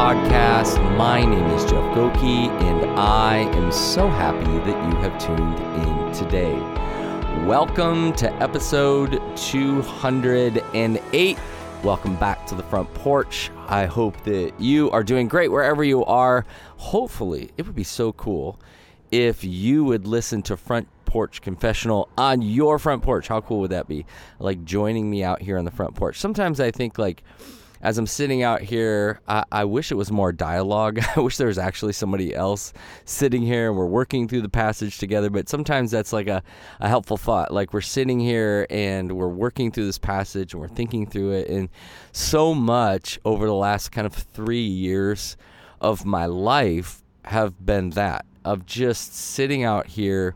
podcast. My name is Jeff Goki, and I am so happy that you have tuned in today. Welcome to episode 208. Welcome back to the front porch. I hope that you are doing great wherever you are. Hopefully, it would be so cool if you would listen to Front Porch Confessional on your front porch. How cool would that be? Like joining me out here on the front porch. Sometimes I think like as I'm sitting out here, I, I, wish it was more dialogue. I wish there was actually somebody else sitting here and we're working through the passage together. But sometimes that's like a, a helpful thought. Like we're sitting here and we're working through this passage and we're thinking through it. And so much over the last kind of three years of my life have been that of just sitting out here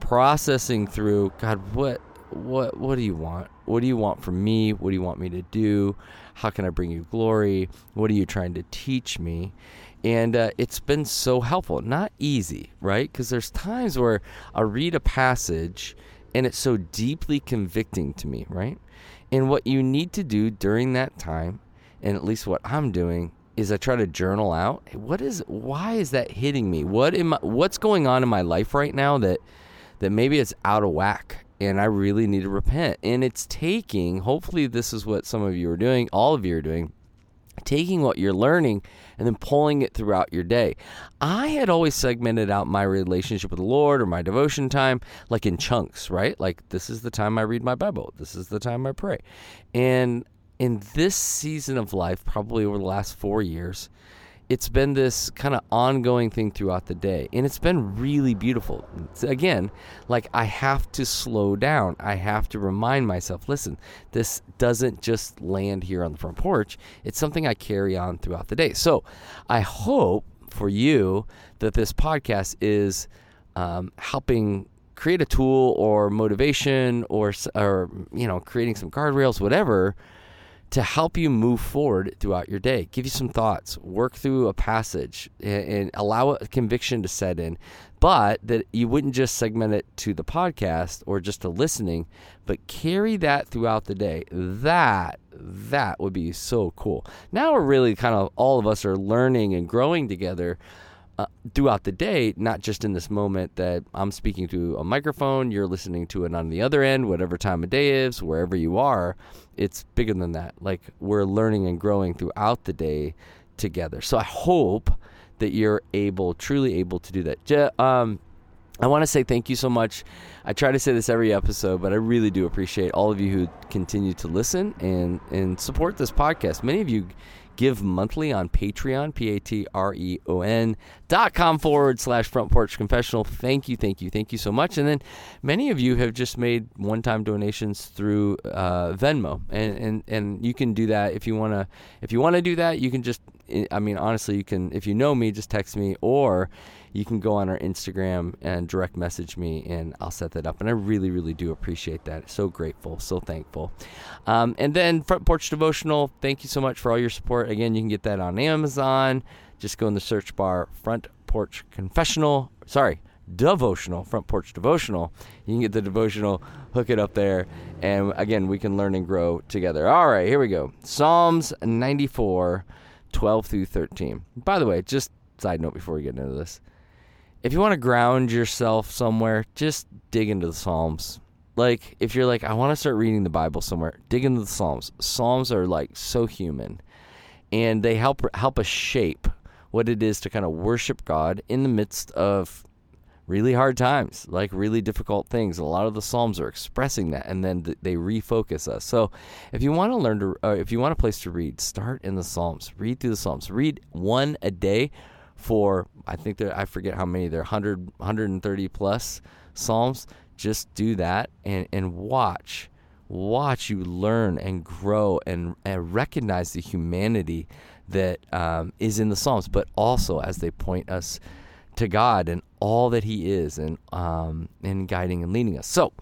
processing through God, what what what do you want? What do you want from me? What do you want me to do? How can I bring you glory? What are you trying to teach me? And uh, it's been so helpful. Not easy, right? Because there's times where I read a passage and it's so deeply convicting to me, right? And what you need to do during that time, and at least what I'm doing, is I try to journal out what is why is that hitting me? What am I, what's going on in my life right now that that maybe it's out of whack and I really need to repent. And it's taking, hopefully, this is what some of you are doing, all of you are doing, taking what you're learning and then pulling it throughout your day. I had always segmented out my relationship with the Lord or my devotion time like in chunks, right? Like this is the time I read my Bible, this is the time I pray. And in this season of life, probably over the last four years, it's been this kind of ongoing thing throughout the day and it's been really beautiful. It's, again like i have to slow down. I have to remind myself listen this doesn't just land here on the front porch. It's something i carry on throughout the day. So i hope for you that this podcast is um, helping create a tool or motivation or or you know creating some guardrails whatever to help you move forward throughout your day. Give you some thoughts, work through a passage, and, and, allow a conviction to set in. But that you wouldn't just segment it to the podcast or just to listening, but carry that throughout the day. That that would be so cool. Now we're really kind of all of us are learning and growing together uh, throughout the day, not just in this moment that I'm speaking to a microphone, you're listening to it on the other end, whatever time of day is, wherever you are. It's bigger than that. Like we're learning and growing throughout the day together. So I hope that you're able, truly able to do that. Um, I want to say thank you so much. I try to say this every episode, but I really do appreciate all of you who continue to listen and and support this podcast. Many of you give monthly on Patreon, P A T R E O N dot com forward slash front porch confessional. Thank you, thank you, thank you so much. And then many of you have just made one time donations through uh, Venmo. And, and and you can do that if you wanna if you wanna do that, you can just I mean honestly you can if you know me, just text me or you can go on our Instagram and direct message me, and I'll set that up. And I really, really do appreciate that. So grateful, so thankful. Um, and then Front Porch Devotional, thank you so much for all your support. Again, you can get that on Amazon. Just go in the search bar, Front Porch Confessional. Sorry, devotional, front porch devotional. You can get the devotional, hook it up there, and again, we can learn and grow together. All right, here we go. Psalms 94, 12 through 13. By the way, just side note before we get into this if you want to ground yourself somewhere, just dig into the Psalms. Like, if you're like, I want to start reading the Bible somewhere, dig into the Psalms. Psalms are like so human, and they help help us shape what it is to kind of worship God in the midst of really hard times, like really difficult things. A lot of the Psalms are expressing that, and then th- they refocus us. So, if you want to learn to, uh, if you want a place to read, start in the Psalms. Read through the Psalms. Read one a day for I think there I forget how many there 100 130 plus psalms just do that and and watch watch you learn and grow and, and recognize the humanity that um, is in the psalms but also as they point us to God and all that he is and um, and guiding and leading us so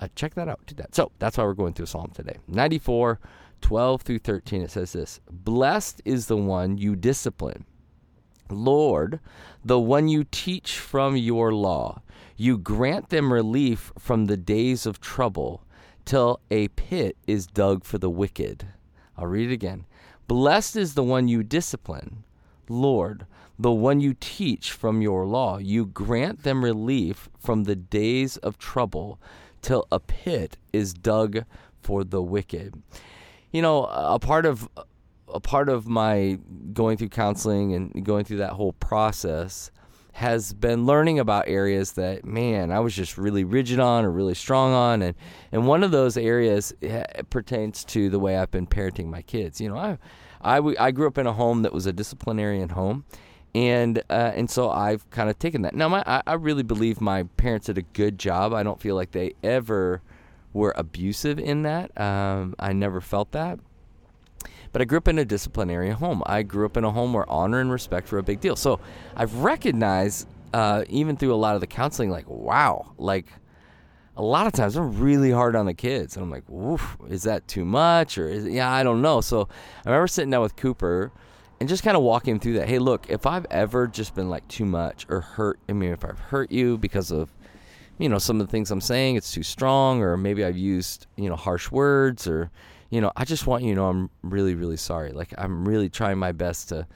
uh, check that out do that so that's why we're going through psalm today 94 12 through 13 it says this blessed is the one you discipline Lord, the one you teach from your law, you grant them relief from the days of trouble till a pit is dug for the wicked. I'll read it again. Blessed is the one you discipline. Lord, the one you teach from your law. You grant them relief from the days of trouble till a pit is dug for the wicked. You know, a part of a part of my going through counseling and going through that whole process has been learning about areas that man I was just really rigid on or really strong on and and one of those areas eh, pertains to the way I've been parenting my kids you know I I, I grew up in a home that was a disciplinarian home and uh, and so I've kind of taken that now my I, I really believe my parents did a good job I don't feel like they ever were abusive in that um, I never felt that but I grew up in a disciplinary home. I grew up in a home where honor and respect were a big deal. So I've recognized, uh, even through a lot of the counseling, like, wow, like a lot of times I'm really hard on the kids. And I'm like, woof, is that too much? Or is it, yeah, I don't know. So I remember sitting down with Cooper and just kind of walking him through that. Hey, look, if I've ever just been like too much or hurt, I mean, if I've hurt you because of, you know, some of the things I'm saying, it's too strong, or maybe I've used, you know, harsh words or, you know, I just want you to know I'm really, really sorry. Like, I'm really trying my best to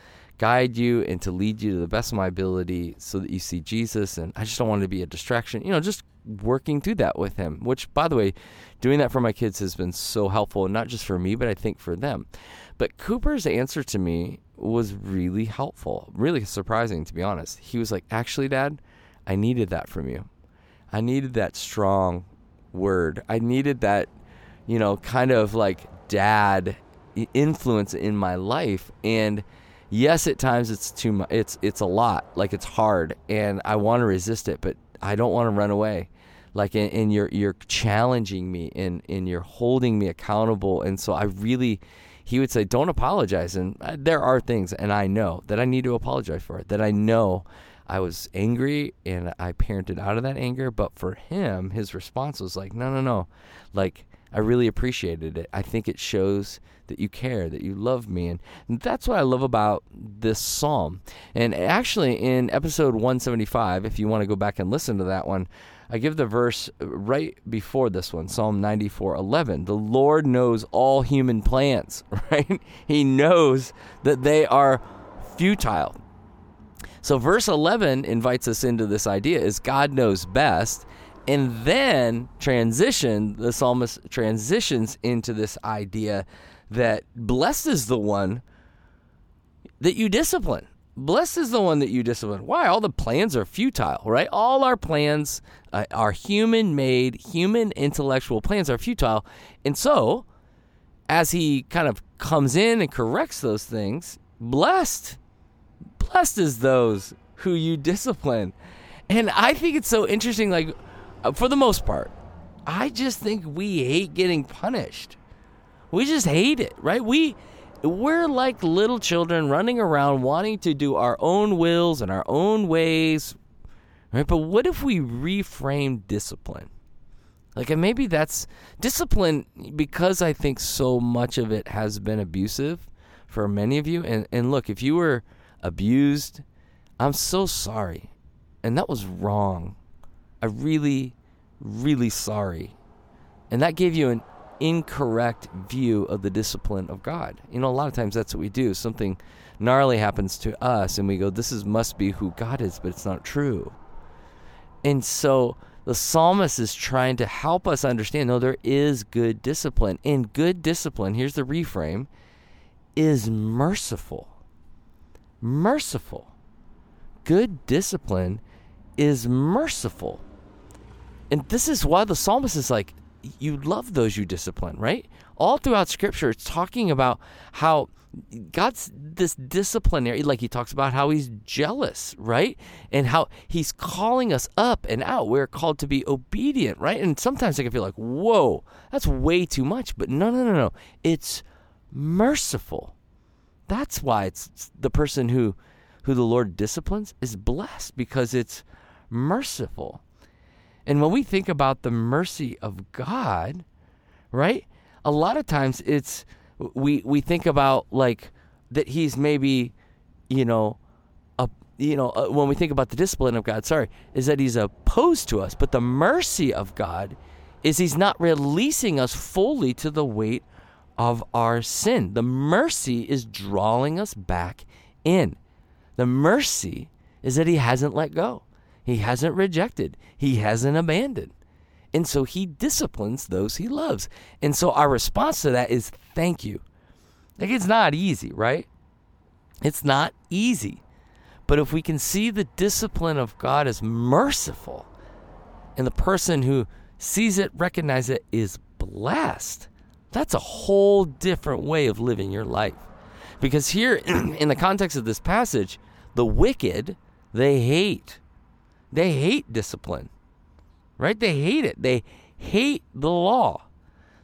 guide you and to lead you to the best of my ability so that you see Jesus. And I just don't want to be a distraction. You know, just working through that with him, which, by the way, doing that for my kids has been so helpful, not just for me, but I think for them. But Cooper's answer to me was really helpful, really surprising, to be honest. He was like, Actually, Dad, I needed that from you. I needed that strong word. I needed that you know, kind of like dad influence in my life and yes at times it's too much it's it's a lot like it's hard and i want to resist it but i don't want to run away. Like and, and you're you're challenging me and and you're holding me accountable and so i really he would say don't apologize and uh, there are things and i know that i need to apologize for it that i know i was angry and i parented out of that anger but for him his response was like no no no. Like I really appreciated it. I think it shows that you care, that you love me. And, that's what I love about this psalm. And actually, in episode 175, if you want to go back and listen to that one, I give the verse uh, right before this one, Psalm 94 11. The Lord knows all human plans, right? He knows that they are futile. So, verse 11 invites us into this idea is God knows best and then transition, the psalmist transitions into this idea that blessed is the one that you discipline. Blessed is the one that you discipline. Why? All the plans are futile, right? All our plans, uh, our human made, human intellectual plans are futile. And so, as he kind of comes in and corrects those things, blessed, blessed is those who you discipline. And I think it's so interesting, like, Uh, for the most part. I just think we hate getting punished. We just hate it, right? We we're like little children running around wanting to do our own wills and our own ways. Right? But what if we reframe discipline? Like and maybe that's discipline because I think so much of it has been abusive for many of you. And and look, if you were abused, I'm so sorry. And that was wrong. I really, really sorry. And that gave you an incorrect view of the discipline of God. You know, a lot of times that's what we do. Something gnarly happens to us, and we go, This is must be who God is, but it's not true. And so the psalmist is trying to help us understand no, there is good discipline. And good discipline, here's the reframe, is merciful. Merciful. Good discipline is merciful. And this is why the psalmist is like, you love those you discipline, right? All throughout scripture, it's talking about how God's this disciplinary, like he talks about how he's jealous, right? And how he's calling us up and out. We're called to be obedient, right? And sometimes I can feel like, whoa, that's way too much. But no, no, no, no. It's merciful. That's why it's the person who who the Lord disciplines is blessed because it's merciful. And when we think about the mercy of God, right? A lot of times it's we we think about like that he's maybe, you know, a you know, uh, when we think about the discipline of God, sorry, is that he's opposed to us, but the mercy of God is he's not releasing us fully to the weight of our sin. The mercy is drawing us back in. The mercy is that he hasn't let go. He hasn't rejected. He hasn't abandoned. And so he disciplines those he loves. And so our response to that is thank you. Like it's not easy, right? It's not easy. But if we can see the discipline of God as merciful, and the person who sees it, recognizes it, is blessed, that's a whole different way of living your life. Because here, in the context of this passage, the wicked, they hate. They hate discipline, right? They hate it. They hate the law.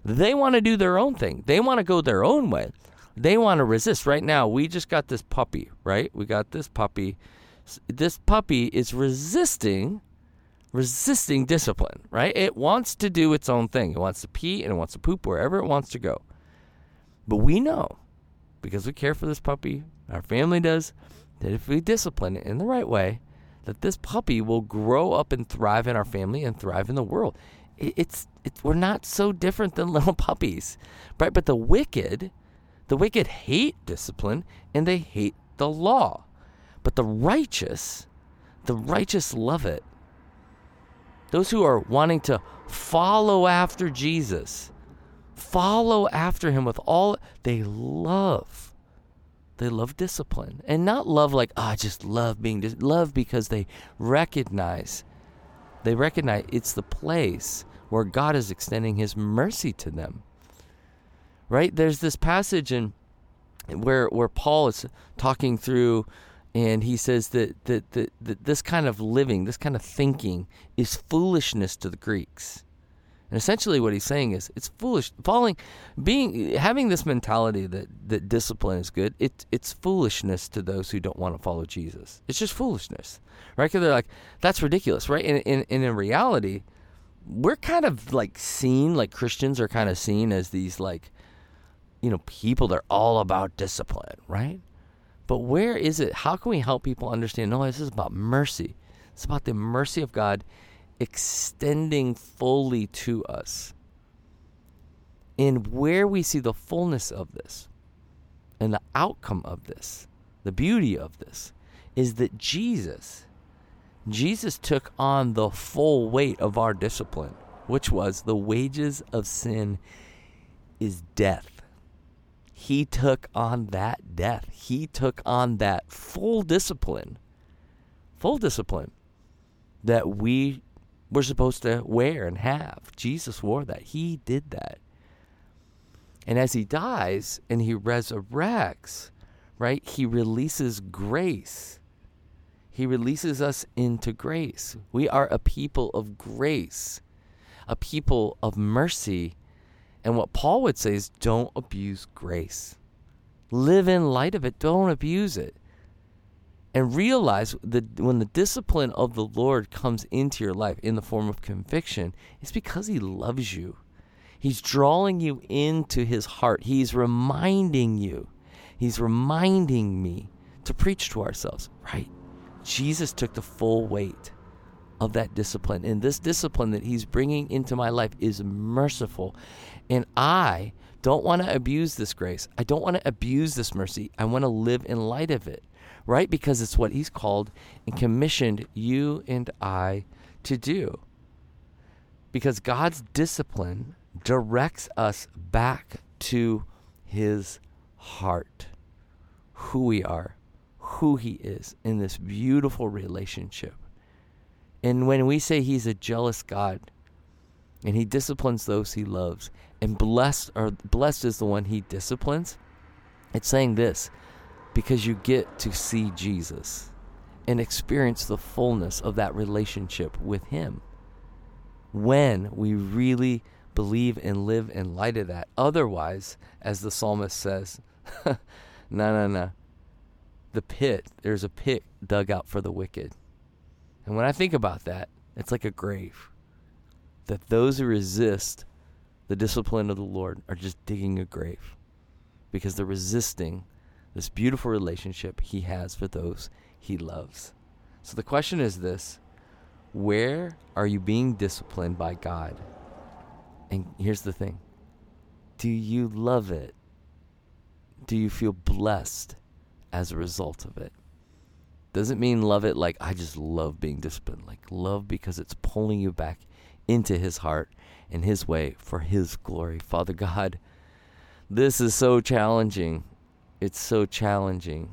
They want to do their own thing, they want to go their own way. They want to resist. Right now, we just got this puppy, right? We got this puppy. This puppy is resisting resisting discipline, right? It wants to do its own thing. It wants to pee and it wants to poop wherever it wants to go. But we know, because we care for this puppy, our family does, that if we discipline it in the right way, that this puppy will grow up and thrive in our family and thrive in the world. It's, it's we're not so different than little puppies, right? But the wicked the wicked hate discipline and they hate the law. But the righteous, the righteous love it. Those who are wanting to follow after Jesus, follow after him with all they love. They love discipline. And not love like, oh, I just love being dis-. love because they recognize they recognize it's the place where God is extending his mercy to them right? There's this passage in where where Paul is talking through and he says that, that, that, that this kind of living, this kind of thinking is foolishness to the Greeks. And essentially what he's saying is it's foolish falling being having this mentality that, that discipline is good, it, it's foolishness to those who don't want to follow Jesus. It's just foolishness. Right? Because they're like, that's ridiculous, right? And, and, and in reality, we're kind of like seen, like Christians are kind of seen as these like you know, people that are all about discipline, right? But where is it? How can we help people understand? No, this is about mercy. It's about the mercy of God extending fully to us. And where we see the fullness of this and the outcome of this, the beauty of this, is that Jesus, Jesus took on the full weight of our discipline, which was the wages of sin is death. He took on that death. He took on that full discipline, full discipline that we were supposed to wear and have. Jesus wore that. He did that. And as he dies and he resurrects, right, he releases grace. He releases us into grace. We are a people of grace, a people of mercy and what Paul would say is don't abuse grace. Live in light of it, don't abuse it. And realize that when the discipline of the Lord comes into your life in the form of conviction, it's because He loves you. He's drawing you into His heart. He's reminding you. He's reminding me to preach to ourselves, right? Jesus took the full weight of that discipline. And this discipline that He's bringing into my life is merciful. And I don't want to abuse this grace. I don't want to abuse this mercy. I want to live in light of it, right? Because it's what He's called and commissioned you and I to do. Because God's discipline directs us back to His heart, who we are, who He is in this beautiful relationship. And when we say He's a jealous God, and he disciplines those he loves and blessed or blessed is the one he disciplines it's saying this because you get to see jesus and experience the fullness of that relationship with him. When we really believe and live in light of that. Otherwise as the psalmist says no no no the pit there's a pit dug out for the wicked. And when i think about that it's like a grave. That those who resist the discipline of the Lord are just digging a grave. Because they're resisting this beautiful relationship he has for those he loves. So the question is this where are you being disciplined by God? And here's the thing do you love it? Do you feel blessed as a result of it? Doesn't mean love it like I just love being disciplined. Like love because it's pulling you back into His heart and His way for His glory. Father God, this is so challenging. It's so challenging.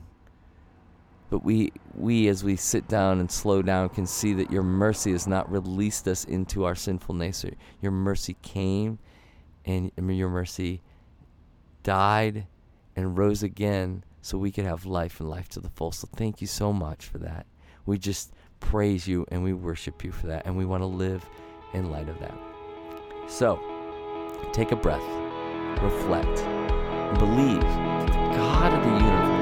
But we, we, as we sit down and slow down, can see that your mercy has not released us into our sinful nature. Your mercy came and your mercy died and rose again so we could have life and life to the full. So thank you so much for that. We just praise you and we worship you for that. And we want to live in light of that. So take a breath, reflect, believe God of the universe